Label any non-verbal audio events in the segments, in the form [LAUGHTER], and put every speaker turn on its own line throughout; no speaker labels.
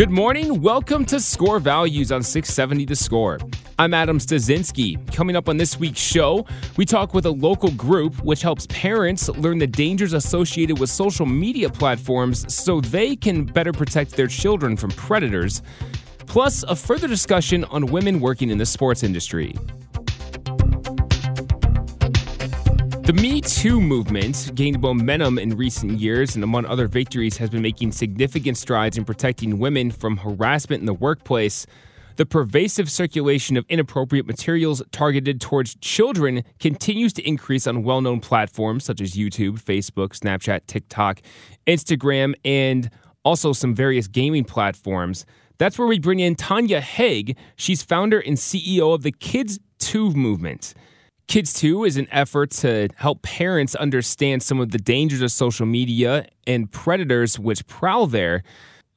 Good morning. Welcome to Score Values on 670 The Score. I'm Adam Stasinski. Coming up on this week's show, we talk with a local group which helps parents learn the dangers associated with social media platforms so they can better protect their children from predators. Plus, a further discussion on women working in the sports industry. The Me Too movement gained momentum in recent years and, among other victories, has been making significant strides in protecting women from harassment in the workplace. The pervasive circulation of inappropriate materials targeted towards children continues to increase on well known platforms such as YouTube, Facebook, Snapchat, TikTok, Instagram, and also some various gaming platforms. That's where we bring in Tanya Haig. She's founder and CEO of the Kids Too movement. Kids Too is an effort to help parents understand some of the dangers of social media and predators which prowl there.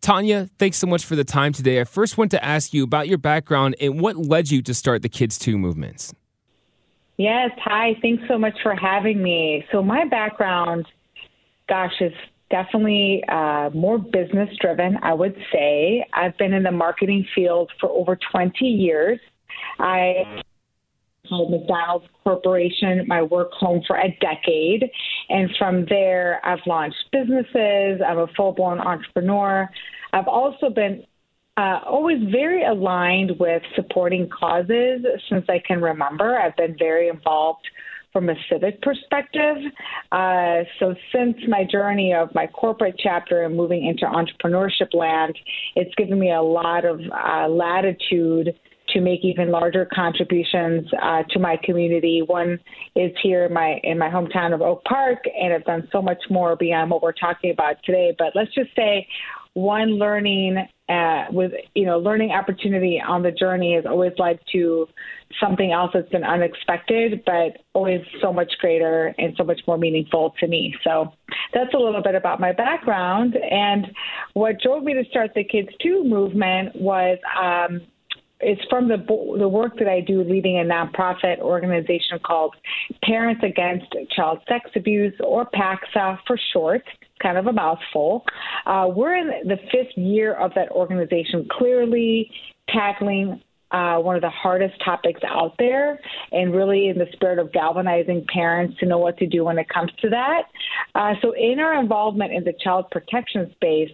Tanya, thanks so much for the time today. I first want to ask you about your background and what led you to start the Kids Too movements.
Yes, hi. Thanks so much for having me. So, my background, gosh, is definitely uh, more business driven, I would say. I've been in the marketing field for over 20 years. I called McDonald's Corporation, my work home for a decade. And from there, I've launched businesses. I'm a full blown entrepreneur. I've also been uh, always very aligned with supporting causes since I can remember. I've been very involved from a civic perspective. Uh, so, since my journey of my corporate chapter and moving into entrepreneurship land, it's given me a lot of uh, latitude to make even larger contributions uh, to my community. One is here in my in my hometown of Oak Park, and I've done so much more beyond what we're talking about today. But let's just say one learning uh, with you know learning opportunity on the journey has always led to something else that's been unexpected, but always so much greater and so much more meaningful to me. So that's a little bit about my background and what drove me to start the Kids Too movement was. Um, it's from the the work that I do leading a nonprofit organization called Parents Against Child Sex Abuse, or PACSA for short. Kind of a mouthful. Uh, we're in the fifth year of that organization, clearly tackling uh, one of the hardest topics out there, and really in the spirit of galvanizing parents to know what to do when it comes to that. Uh, so, in our involvement in the child protection space,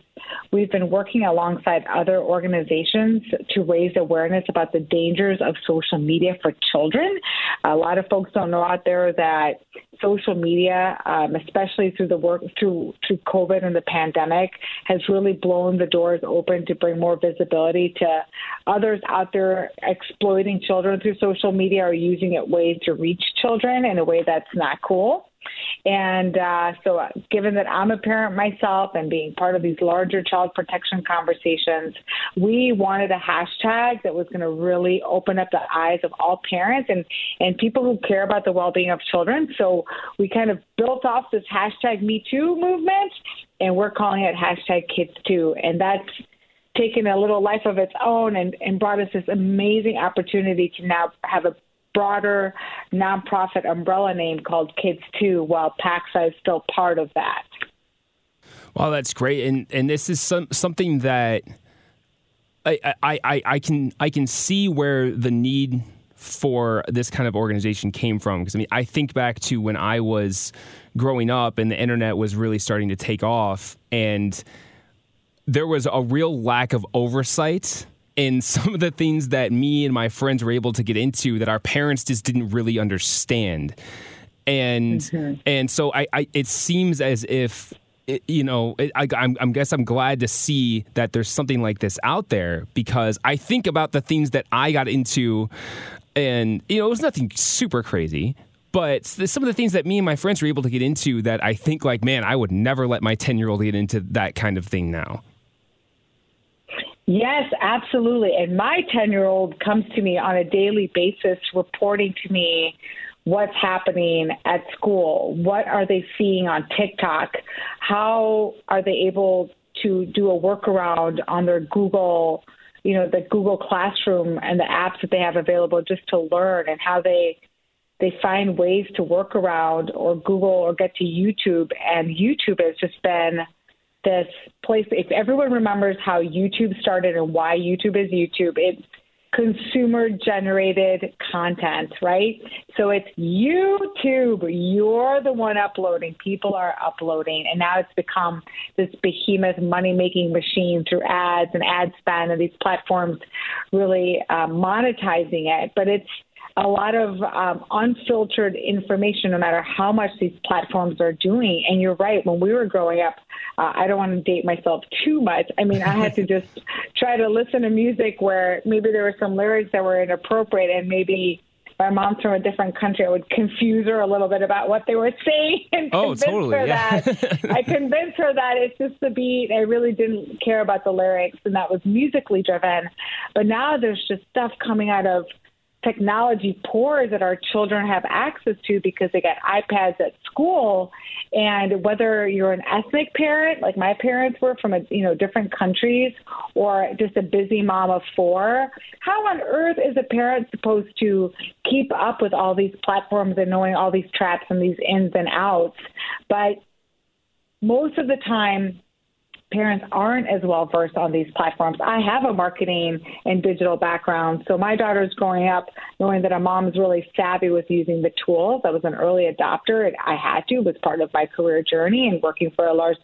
we've been working alongside other organizations to raise awareness about the dangers of social media for children. A lot of folks don't know out there that social media, um, especially through the work through through COVID and the pandemic, has really blown the doors open to bring more visibility to others out there exploiting children through social media are using it ways to reach children in a way that's not cool. And uh, so, uh, given that I'm a parent myself and being part of these larger child protection conversations, we wanted a hashtag that was going to really open up the eyes of all parents and, and people who care about the well being of children. So, we kind of built off this hashtag Me Too movement, and we're calling it hashtag Kids Too. And that's taken a little life of its own and, and brought us this amazing opportunity to now have a broader nonprofit umbrella name called Kids Too, while PACSA is still part of that.
Well, that's great, and and this is some something that I I, I, I can I can see where the need for this kind of organization came from because I mean I think back to when I was growing up and the internet was really starting to take off and there was a real lack of oversight in [LAUGHS] some of the things that me and my friends were able to get into that our parents just didn't really understand. And mm-hmm. and so I, I it seems as if it, you know, it, I, I'm, I guess I'm glad to see that there's something like this out there because I think about the things that I got into, and you know, it was nothing super crazy, but some of the things that me and my friends were able to get into that I think like, man, I would never let my 10 year old get into that kind of thing now.
Yes, absolutely. And my 10 year old comes to me on a daily basis reporting to me what's happening at school. What are they seeing on TikTok? How are they able to do a workaround on their Google, you know, the Google Classroom and the apps that they have available just to learn and how they they find ways to work around or Google or get to YouTube. And YouTube has just been this place. If everyone remembers how YouTube started and why YouTube is YouTube, it's consumer generated content, right? So it's YouTube. You're the one uploading. People are uploading. And now it's become this behemoth money making machine through ads and ad spend and these platforms really uh, monetizing it. But it's a lot of um, unfiltered information, no matter how much these platforms are doing. And you're right, when we were growing up, uh, I don't want to date myself too much. I mean, I had to [LAUGHS] just try to listen to music where maybe there were some lyrics that were inappropriate, and maybe my mom's from a different country, I would confuse her a little bit about what they were saying [LAUGHS] and
oh,
convince
totally,
her
yeah.
that [LAUGHS] I convinced her that it's just the beat. I really didn't care about the lyrics, and that was musically driven. But now there's just stuff coming out of technology poor that our children have access to because they get iPads at school. And whether you're an ethnic parent, like my parents were from a, you know different countries, or just a busy mom of four, how on earth is a parent supposed to keep up with all these platforms and knowing all these traps and these ins and outs? But most of the time, parents aren't as well versed on these platforms. I have a marketing and digital background, so my daughter's growing up knowing that a mom's really savvy with using the tools. I was an early adopter, and I had to, was part of my career journey and working for a large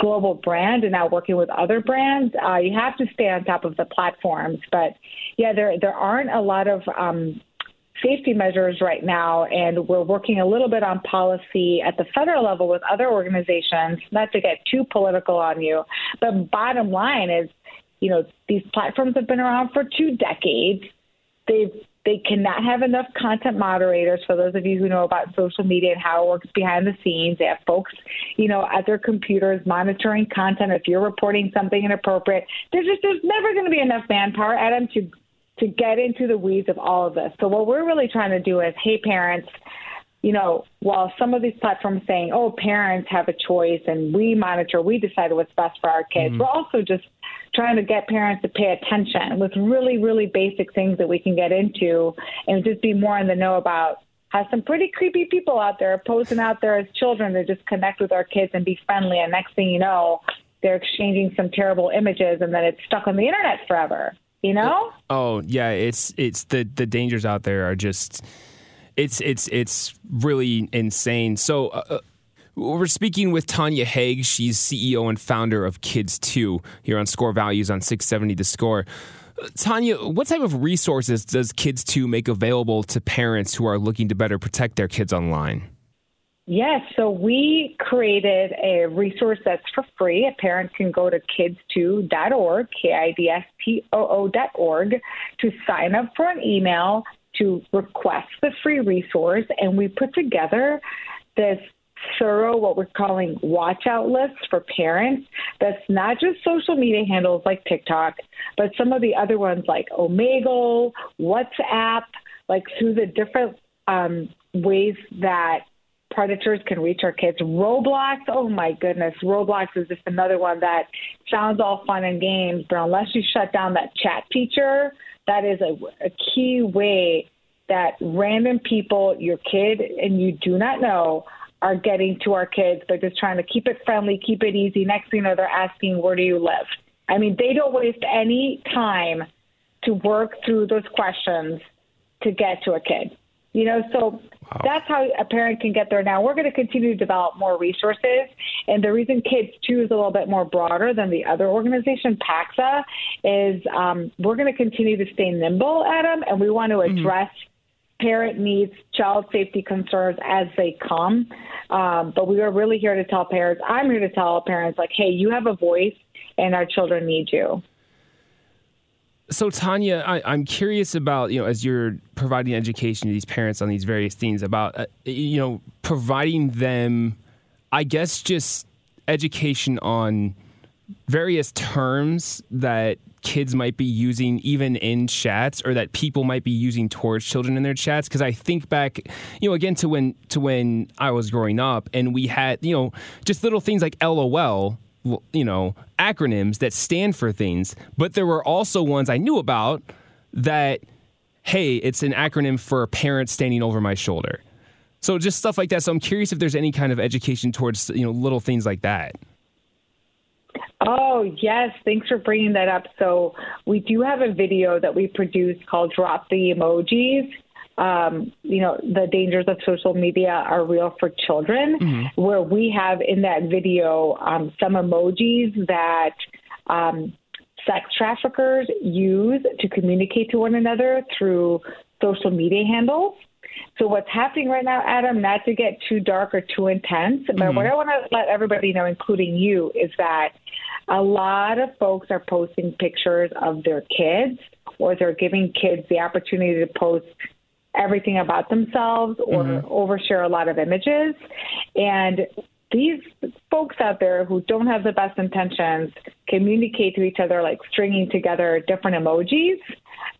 global brand and now working with other brands. Uh, you have to stay on top of the platforms, but yeah, there there aren't a lot of um, safety measures right now, and we're working a little bit on policy at the federal level with other organizations, not to get too political on you, but bottom line is, you know, these platforms have been around for two decades. They've they cannot have enough content moderators for those of you who know about social media and how it works behind the scenes. They have folks, you know, at their computers monitoring content. If you're reporting something inappropriate, there's just there's never going to be enough manpower, Adam, to to get into the weeds of all of this. So what we're really trying to do is, hey, parents, you know, while some of these platforms saying, oh, parents have a choice and we monitor, we decide what's best for our kids, mm-hmm. we're also just trying to get parents to pay attention with really, really basic things that we can get into and just be more in the know about how some pretty creepy people out there posing out there as children to just connect with our kids and be friendly. And next thing you know, they're exchanging some terrible images and then it's stuck on the internet forever you know
oh yeah it's it's the the dangers out there are just it's it's it's really insane so uh, uh we're speaking with Tanya Haig. She's CEO and founder of Kids Too here on Score Values on 670 The Score. Tanya, what type of resources does Kids Too make available to parents who are looking to better protect their kids online?
Yes, so we created a resource that's for free. A parent can go to kidstoo.org, K I D S T O O.org, to sign up for an email to request the free resource. And we put together this thorough, what we're calling watch out lists for parents. That's not just social media handles like TikTok, but some of the other ones like Omegle, WhatsApp, like through the different um, ways that predators can reach our kids. Roblox, oh my goodness, Roblox is just another one that sounds all fun and games, but unless you shut down that chat feature, that is a, a key way that random people, your kid and you do not know, are getting to our kids. They're just trying to keep it friendly, keep it easy. Next thing you know, they're asking, where do you live? I mean, they don't waste any time to work through those questions to get to a kid You know, so wow. that's how a parent can get there now. We're going to continue to develop more resources. And the reason Kids Too is a little bit more broader than the other organization, PACSA, is um, we're going to continue to stay nimble, Adam, and we want to mm-hmm. address mm-hmm. parent needs, child safety concerns as they come. Um, but we are really here to tell parents, I'm here to tell parents, like, hey, you have a voice and our children need you.
So Tanya, I, am curious about you know as you're providing education to these parents on these various things about uh, you know providing them, I guess just education on various terms that kids might be using even in chats or that people might be using towards children in their chats. Because I think back you know again to when to when I was growing up and we had you know just little things like LOL you know, acronyms that stand for things, but there were also ones I knew about that, hey, it's an acronym for a parent standing over my shoulder. So just stuff like that. So I'm curious if there's any kind of education towards, you know, little things like that.
Oh, yes. Thanks for bringing that up. So, we do have a video that we produced called Drop the Emojis um, you know, the dangers of social media are real for children, mm-hmm. where we have in that video um, some emojis that um, sex traffickers use to communicate to one another through social media handles. So what's happening right now, Adam, not to get too dark or too intense, but mm-hmm. what I want to let everybody know, including you, is that a lot of folks are posting pictures of their kids or they're giving kids the opportunity to post everything about themselves or mm-hmm. overshare a lot of images. And these folks out there who don't have the best intentions communicate to each other like stringing together different emojis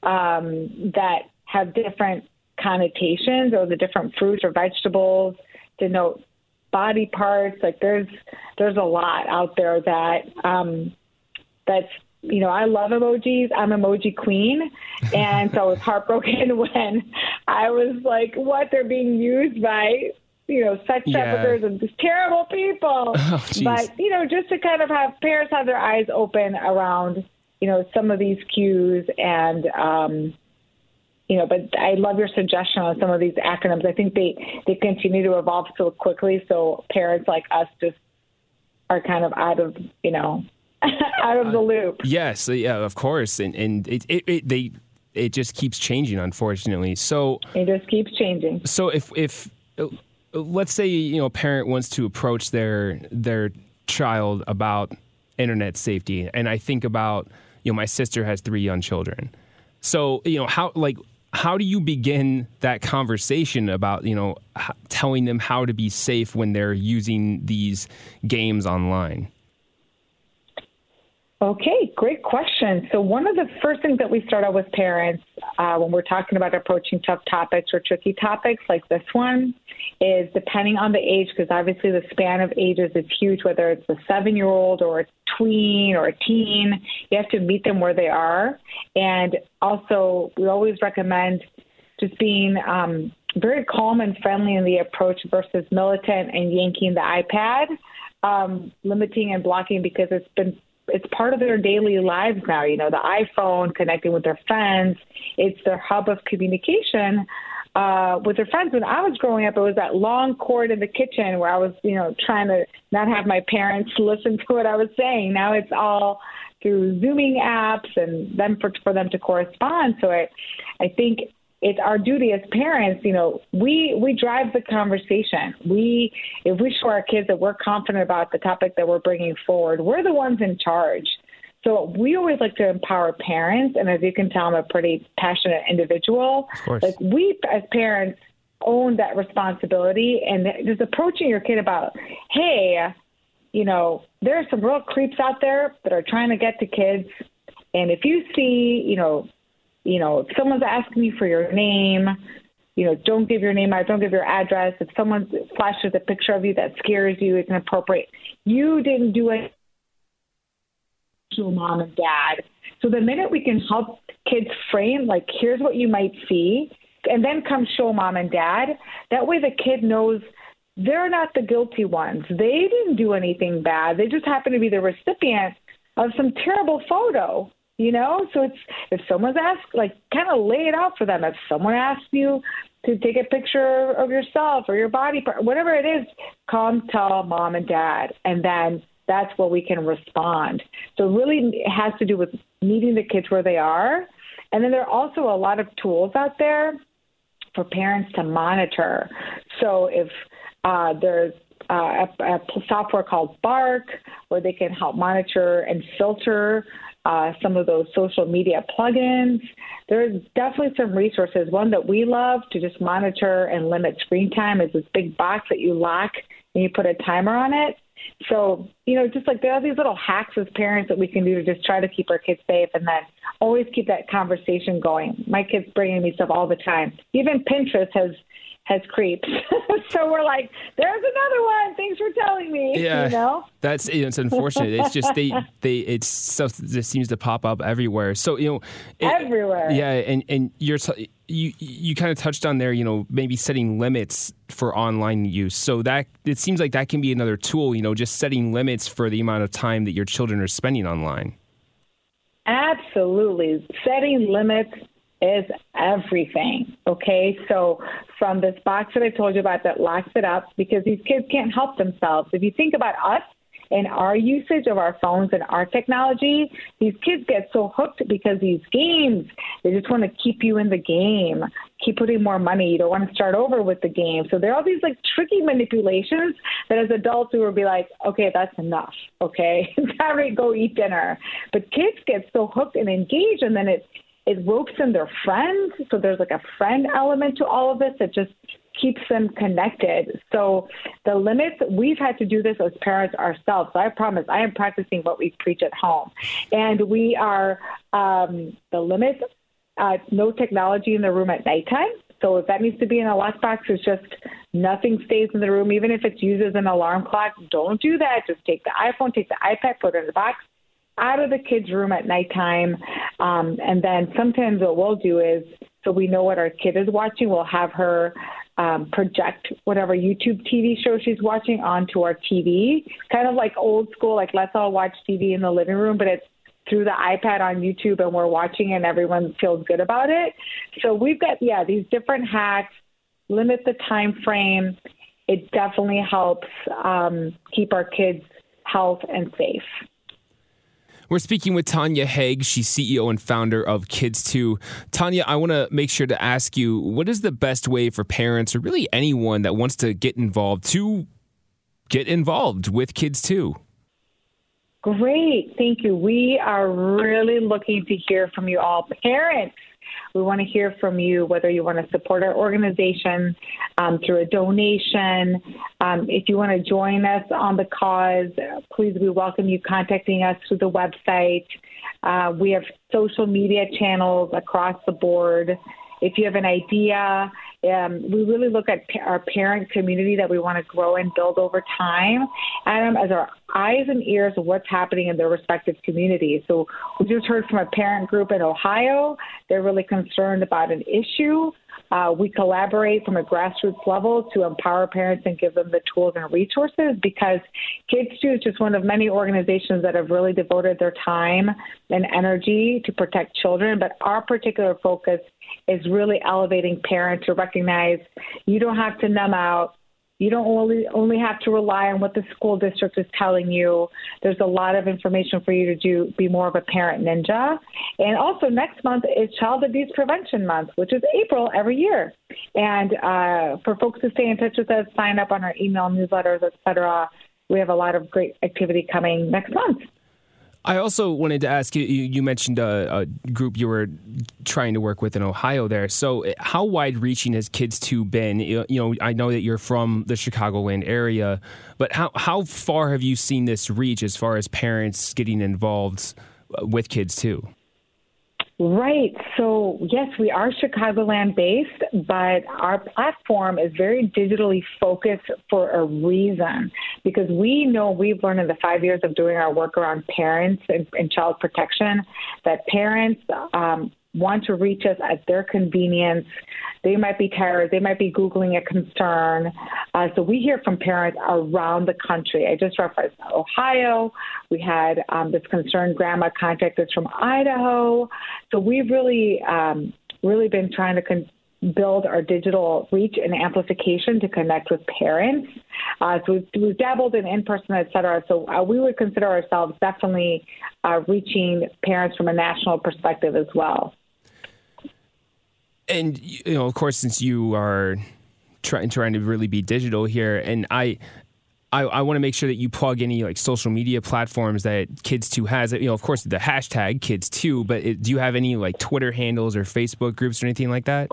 um, that have different connotations or the different fruits or vegetables denote body parts like there's there's a lot out there that um, that's you know, I love emojis. I'm emoji queen. And so I was heartbroken [LAUGHS] when I was like, what? They're being used by, you know, sex traffickers yeah. and these terrible people. [LAUGHS] Oh, but, you know, just to kind of have parents have their eyes open around, you know, some of these cues and, um, you know, but I love your suggestion on some of these acronyms. I think they, they continue to evolve so quickly. So parents like us just are kind of out of, you know, [LAUGHS] out of the uh, loop.
yes, uh, yeah, of course, and and it, it, it, they it just keeps changing, unfortunately. So
it just keeps changing.
So if if uh, let's say you know a parent wants to approach their their child about internet safety, and I think about you know my sister has three young children, so you know how like how do you begin that conversation about you know telling them how to be safe when they're using these games online?
Okay, great question. So, one of the first things that we start out with parents uh, when we're talking about approaching tough topics or tricky topics like this one is depending on the age, because obviously the span of ages is huge, whether it's a seven year old or a tween or a teen, you have to meet them where they are. And also, we always recommend just being um, very calm and friendly in the approach versus militant and yanking the iPad. Um, limiting and blocking because it's been it's part of their daily lives now. You know, the iPhone, connecting with their friends, it's their hub of communication uh, with their friends. When I was growing up, it was that long cord in the kitchen where I was, you know, trying to not have my parents [LAUGHS] listen to what I was saying. Now it's all through Zooming apps and then for for them to correspond. So I, I think it's our duty as parents, you know, we we drive the conversation. We if we show our kids that we're confident about the topic that we're bringing forward, we're the ones in charge. So we always like to empower parents, and as you can tell, I'm a pretty passionate individual. Like we as parents own that responsibility, and just approaching your kid about, hey, you know, there are some real creeps out there that are trying to get to kids, and if you see, you know, you know, if someone's asking you for your name, you know, don't give your name out, don't give your address. If someone flashes a picture of you that scares you, it's inappropriate. You didn't do it to mom and dad. So the minute we can help kids frame, like, here's what you might see, and then come show mom and dad, that way the kid knows they're not the guilty ones. They didn't do anything bad. They just happen to be the recipient of some terrible photo you know? So it's if someone's asked, like, kind of lay it out for them. If someone asks you to take a picture of yourself or your body part, whatever it is, come tell mom and dad, and then that's what we can respond. So really, it has to do with meeting the kids where they are, and then there are also a lot of tools out there for parents to monitor. So if uh, there's uh, a, a software called Bark, where they can help monitor and filter uh, some of those social media plugins. There's definitely some resources. One that we love to just monitor and limit screen time is this big box that you lock and you put a timer on it. So, you know, just like there are these little hacks as parents that we can do to just try to keep our kids safe and then always keep that conversation going. My kids bringing me stuff all the time. Even Pinterest has has creeps. [LAUGHS] so we're like, there's another one. Thanks for telling me.
Yeah,
you know?
that's it's unfortunate. it's just they [LAUGHS] they it's stuff that seems to pop up everywhere. So you know,
it, everywhere.
Yeah, and and you're you you kind of touched on there. You know, maybe setting limits for online use. So that it seems like that can be another tool. You know, just setting limits for the amount of time that your children are spending online.
Absolutely, setting limits is everything. Okay, so from this box that I told you about that locks it up because these kids can't help themselves. If you think about us and our usage of our phones and our technology, these kids get so hooked because these games, they just want to keep you in the game, keep putting more money. You don't want to start over with the game. So there are all these like tricky manipulations that as adults we would be like, okay, that's enough. Okay, [LAUGHS] to go eat dinner. But kids get so hooked and engaged, and then it it ropes in their friends. So there's like a friend element to all of this that just keeps them connected. So the limits, we've had to do this as parents ourselves. So I promise I am practicing what we preach at home. And we are, um, the limits, uh, no technology in the room at nighttime. So if that needs to be in a lockbox, it's just nothing stays in the room. Even if it's used as an alarm clock, don't do that. Just take the iPhone, take the iPad, put it in the box, out of the kids' room at nighttime. Um, and then sometimes what we'll do is, so we know what our kid is watching, we'll have her um, project whatever YouTube TV show she's watching onto our TV. Kind of like old school, like let's all watch TV in the living room, but it's through the iPad on YouTube and we're watching and everyone feels good about it. So we've got, yeah, these different hacks, limit the time frame. It definitely helps um, keep our kids' health and safe.
We're speaking with Tanya Haig. She's CEO and founder of Kids Too. Tanya, I want to make sure to ask you what is the best way for parents or really anyone that wants to get involved to get involved with Kids Too?
Great. Thank you. We are really looking to hear from you all. Parents, we want to hear from you whether you want to support our organization um, through a donation. Um, if you want to join us on the cause, please, we welcome you contacting us through the website. Uh, we have social media channels across the board. If you have an idea, um, we really look at our parent community that we want to grow and build over time, Adam, as our eyes and ears of what's happening in their respective communities. So we just heard from a parent group in Ohio. They're really concerned about an issue. Uh, we collaborate from a grassroots level to empower parents and give them the tools and resources because Kids Too is just one of many organizations that have really devoted their time and energy to protect children. But our particular focus is really elevating parents to recognize you don't have to numb out. You don't only only have to rely on what the school district is telling you. There's a lot of information for you to do. Be more of a parent ninja. And also next month is Child Abuse Prevention Month, which is April every year. And uh, for folks to stay in touch with us, sign up on our email newsletters, etc. We have a lot of great activity coming next month.
I also wanted to ask you. You mentioned a, a, group you were trying to work with in Ohio. There, so eh, how wide-reaching has Kids Too been? You know, I know that you're from the Chicagoland area, but how how far have you seen this reach as far as parents getting involved uh, with Kids Too?
Right. So, yes, we are Chicagoland based, but our platform is very digitally focused for a reason because we know we've learned in the five years of doing our work around parents and, and child protection that parents um, want to reach us at their convenience. They might be tired. They might be Googling a concern. Uh, so we hear from parents around the country. I just referenced Ohio. We had um, this concerned grandma contact us from Idaho. So we've really, um, really been trying to con- build our digital reach and amplification to connect with parents. Uh, so we've, we've, dabbled in in person, et cetera. So uh, we would consider ourselves definitely uh, reaching parents from a national perspective as well.
And you know, of course, since you are trying trying to really be digital here, and I. I, I want to make sure that you plug any like social media platforms that Kids Too has. You know, of course, the hashtag Kids Too. But it, do you have any like Twitter handles or Facebook groups or anything like that?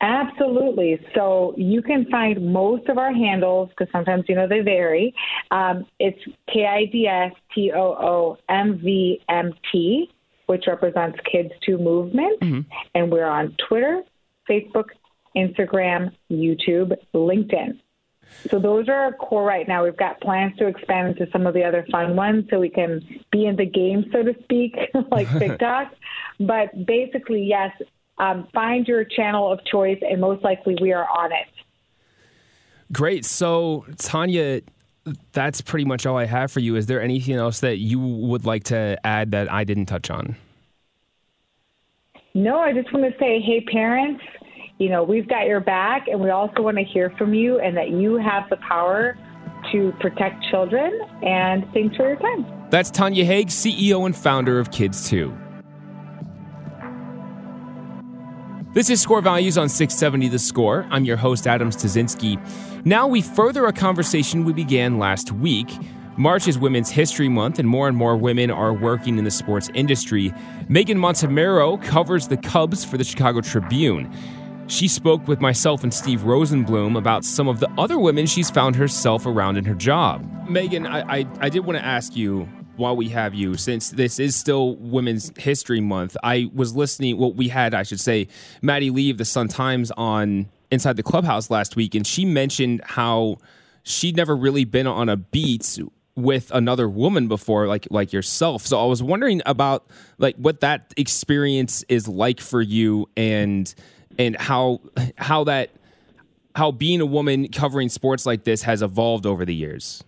Absolutely. So you can find most of our handles because sometimes you know they vary. Um, it's K I D S T O O M V M T which represents Kids Too Movement. Mm-hmm. And we're on Twitter, Facebook, Instagram, YouTube, LinkedIn. So those are our core right now. We've got plans to expand into some of the other fun ones so we can be in the game, so to speak, [LAUGHS] like [LAUGHS] TikTok. but basically, yes, um, find your channel of choice, and most likely we are on it.
Great. So, Tanya, that's pretty much all I have for you. Is there anything else that you would like to add that I didn't touch on?
No, I just want to say, hey, parents, you know, we've got your back, and we also want to hear from you and that you have the power to protect children. And thanks for your time.
That's Tanya Haig, CEO and founder of Kids Too. This is Score Values on 670 The Score. I'm your host, Adam Stasinski. Now we further a conversation we began last week. March is Women's History Month, and more and more women are working in the sports industry. Megan Montemurro covers the Cubs for the Chicago Tribune. She spoke with myself and Steve Rosenbloom about some of the other women she's found herself around in her job. Megan, I, I, I did want to ask you while we have you, since this is still Women's History Month, I was listening. What well, we had, I should say, Maddie Lee of the Sun Times on Inside the Clubhouse last week, and she mentioned how she'd never really been on a beat with another woman before like like yourself so i was wondering about like what that experience is like for you and and how how that how being a woman covering sports like this has evolved over the years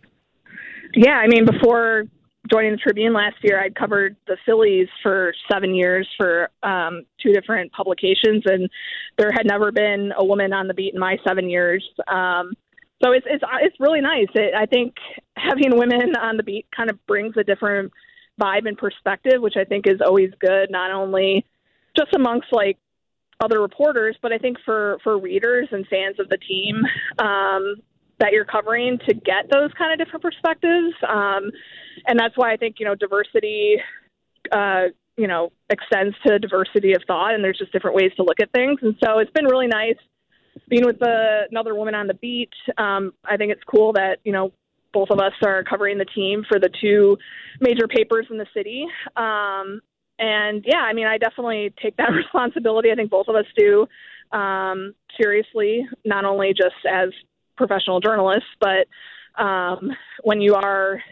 yeah i mean before joining the Tribune last year, I'd covered the Phillies for seven years for um, two different publications, and there had never been a woman on the beat in my seven years. Um, so it's it's it's really nice. It, I think having women on the beat kind of brings a different vibe and perspective, which I think is always good, not only just amongst like other reporters, but I think for for readers and fans of the team. Um, that you're covering to get those kind of different perspectives. Um, and that's why I think, you know, diversity, uh, you know, extends to diversity of thought, and there's just different ways to look at things. And so it's been really nice being with the, another woman on the beat. Um, I think it's cool that, you know, both of us are covering the team for the two major papers in the city. Um, and yeah, I mean, I definitely take that [LAUGHS] responsibility. I think both of us do um, seriously, not only just as professional journalists, but um, when you are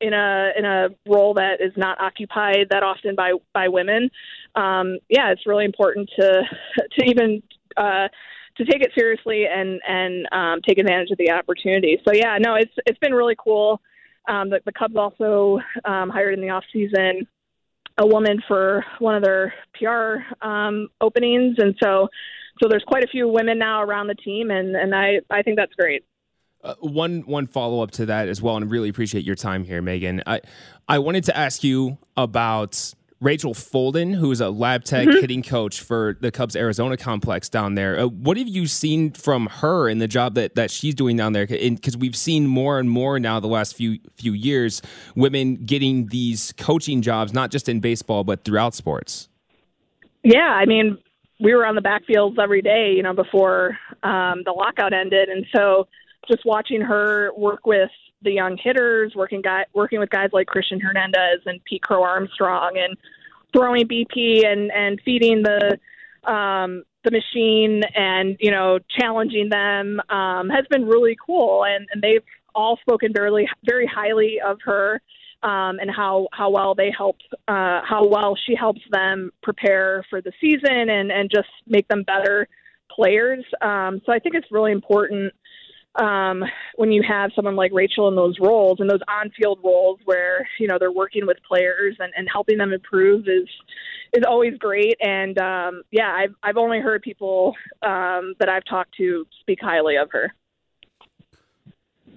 in a in a role that is not occupied that often by by women, um, yeah, it's really important to [LAUGHS] to even uh, to take it seriously and and um, take advantage of the opportunity. So yeah, no, it's it's been really cool. Um, the, the Cubs also um, hired in the off season a woman for one of their PR um, openings, and so so there's quite a few women now around the team, and and I I think that's great.
Uh, one one follow up to that as well, and I really appreciate your time here, Megan. I I wanted to ask you about Rachel Folden, who's a lab tech mm-hmm. hitting coach for the Cubs Arizona complex down there. Uh, what have you seen from her in the job that, that she's doing down there? Because we've seen more and more now the last few few years, women getting these coaching jobs, not just in baseball but throughout sports.
Yeah, I mean, we were on the backfields every day, you know, before um, the lockout ended, and so just watching her work with the young hitters, working guy, working with guys like Cristian Hernandez and Pete Crow Armstrong, and throwing BP and and feeding the um, the machine and you know challenging them um, has been really cool, and, and they've all spoken very very highly of her. um, and how how well they help uh, how well she helps them prepare for the season and and just make them better players. Um, so I think it's really important um, when you have someone like Rachel in those roles and those on-field roles where you know they're working with players and, and helping them improve is is always great. And um, yeah, I've I've only heard people um, that I've talked to speak highly of her.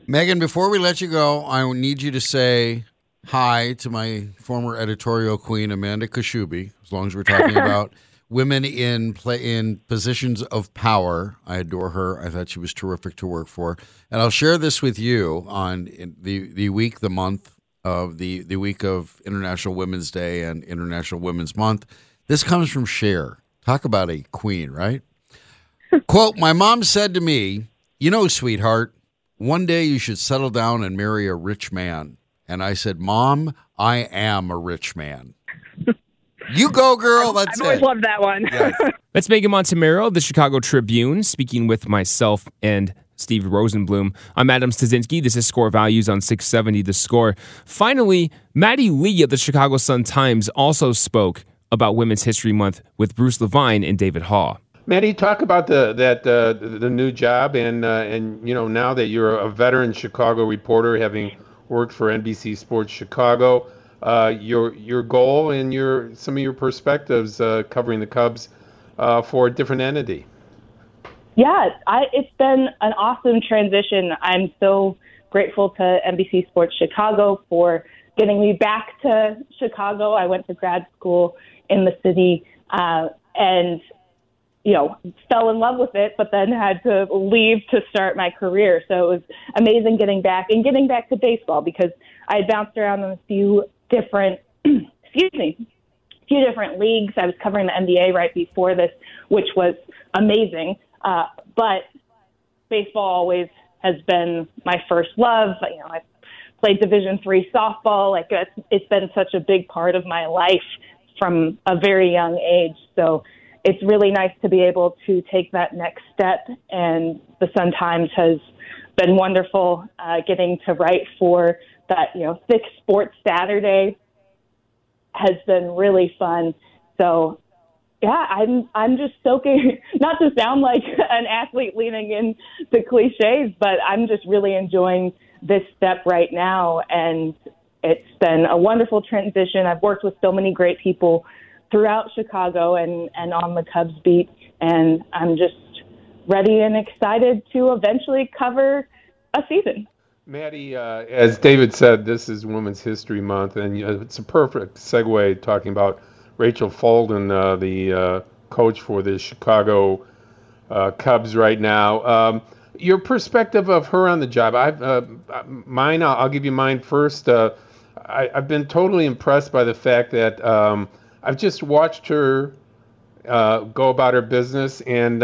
Megan, before we let you go, I need you to say hi to my former editorial queen Amanda Kaschube. As long as we're talking [LAUGHS] about women in play in positions of power. I adore her. I thought she was terrific to work for. And I'll share this with you on the the week, the month of the the week of International Women's Day and International Women's Month. This comes from Cher. Talk about a queen, right? [LAUGHS] Quote, my mom said to me, "You know, sweetheart, one day you should settle down and marry a rich man." And I said, "Mom, I am a rich man." You go, girl. That's
I've always
it.
loved that one.
Yes.
That's Megan Montemurro, of the Chicago Tribune, speaking with myself and Steve Rosenbloom. I'm Adam Stasinski. This is Score Values on 670 The Score. Finally, Maddie Lee of the Chicago Sun-Times also spoke about Women's History Month with Bruce Levine and David Haugh.
Maddie, talk about the that uh, the new job and uh, and you know now that you're a veteran Chicago reporter, having worked for NBC Sports Chicago, uh, your your goal and your some of your perspectives uh, covering the Cubs uh, for a different entity.
Yeah, I, it's been an awesome transition. I'm so grateful to NBC Sports Chicago for getting me back to Chicago. I went to grad school in the city uh, and, you know, fell in love with it, but then had to leave to start my career. So it was amazing getting back and getting back to baseball because I had bounced around in a few different, [CLEARS THROAT] excuse me, a few different leagues. I was covering the NBA right before this, which was amazing. Uh, but baseball always has been my first love. You know, I played Division three softball. Like it's, it's been such a big part of my life from a very young age. So it's really nice to be able to take that next step. And the Sun Times has been wonderful uh, getting to write for that. You know, thick sports Saturday has been really fun. So yeah, I'm I'm just soaking [LAUGHS] not to sound like [LAUGHS] an athlete leaning into cliches, but I'm just really enjoying this step right now and it's been a wonderful transition. I've worked with so many great people throughout Chicago and, and on the Cubs beat and I'm just ready and excited to eventually cover a season.
Maddie, uh, as David said, this is Women's History Month, and it's a perfect segue talking about Rachel Folden, uh, the uh, coach for the Chicago uh, Cubs right now. Um, your perspective of her on the job. I've uh, mine. I'll, I'll, give you mine first. I, have been totally impressed by the fact that um, I've just watched her go about her business and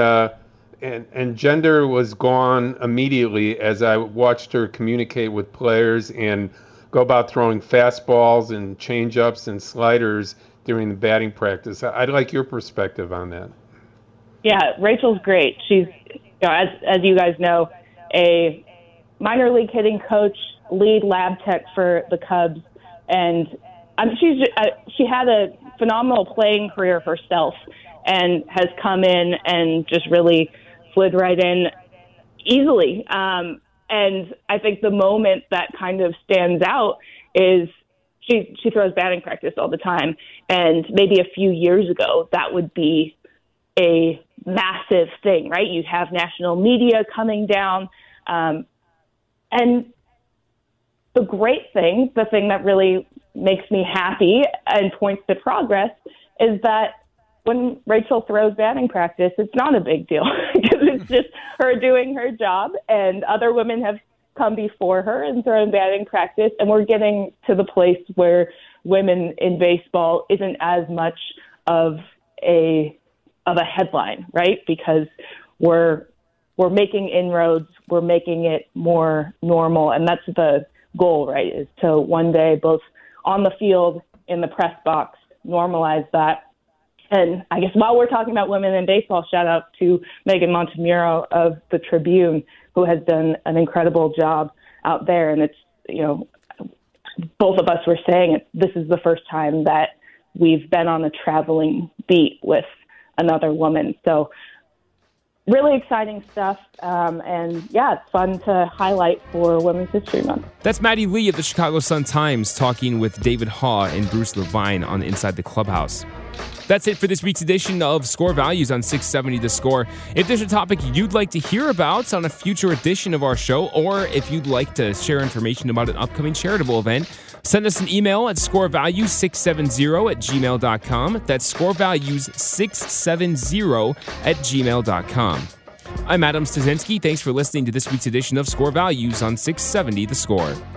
and and gender was gone immediately as I watched her communicate with players and go about throwing fastballs and changeups and sliders during the batting practice. I'd like your perspective on that.
Yeah, Rachel's great. She's, you know, as as you guys know, a minor league hitting coach, lead lab tech for the Cubs, and um, she's uh, she had a phenomenal playing career herself, and has come in and just really slid right in easily. Um, and I think the moment that kind of stands out is she she throws batting practice all the time, and maybe a few years ago that would be a massive thing, right? You'd have national media coming down, um, and the great thing, the thing that really makes me happy and points to progress, is that when Rachel throws batting practice, it's not a big deal [LAUGHS] because it's just her doing her job, and other women have come before her and thrown batting practice, and we're getting to the place where women in baseball isn't as much of a of a headline, right? Because we're we're making inroads, we're making it more normal, and that's the goal, right? Is to one day both on the field in the press box normalize that and I guess while we're talking about women in baseball, shout out to Megan Montemurro of the Tribune, who has done an incredible job out there. And it's, you know, both of us were saying, this is the first time that we've been on a traveling beat with another woman. So really exciting stuff. Um, and yeah, it's fun to highlight for Women's History Month.
That's Maddie Lee of the Chicago Sun Times talking with David Haugh and Bruce Levine on Inside the Clubhouse. That's it for this week's edition of Score Values on 670 The Score. If there's a topic you'd like to hear about on a future edition of our show, or if you'd like to share information about an upcoming charitable event, send us an email at scorevalues670 at gmail.com. That's scorevalues670 at gmail.com. I'm Adam Stasinski. Thanks for listening to this week's edition of Score Values on 670 The Score.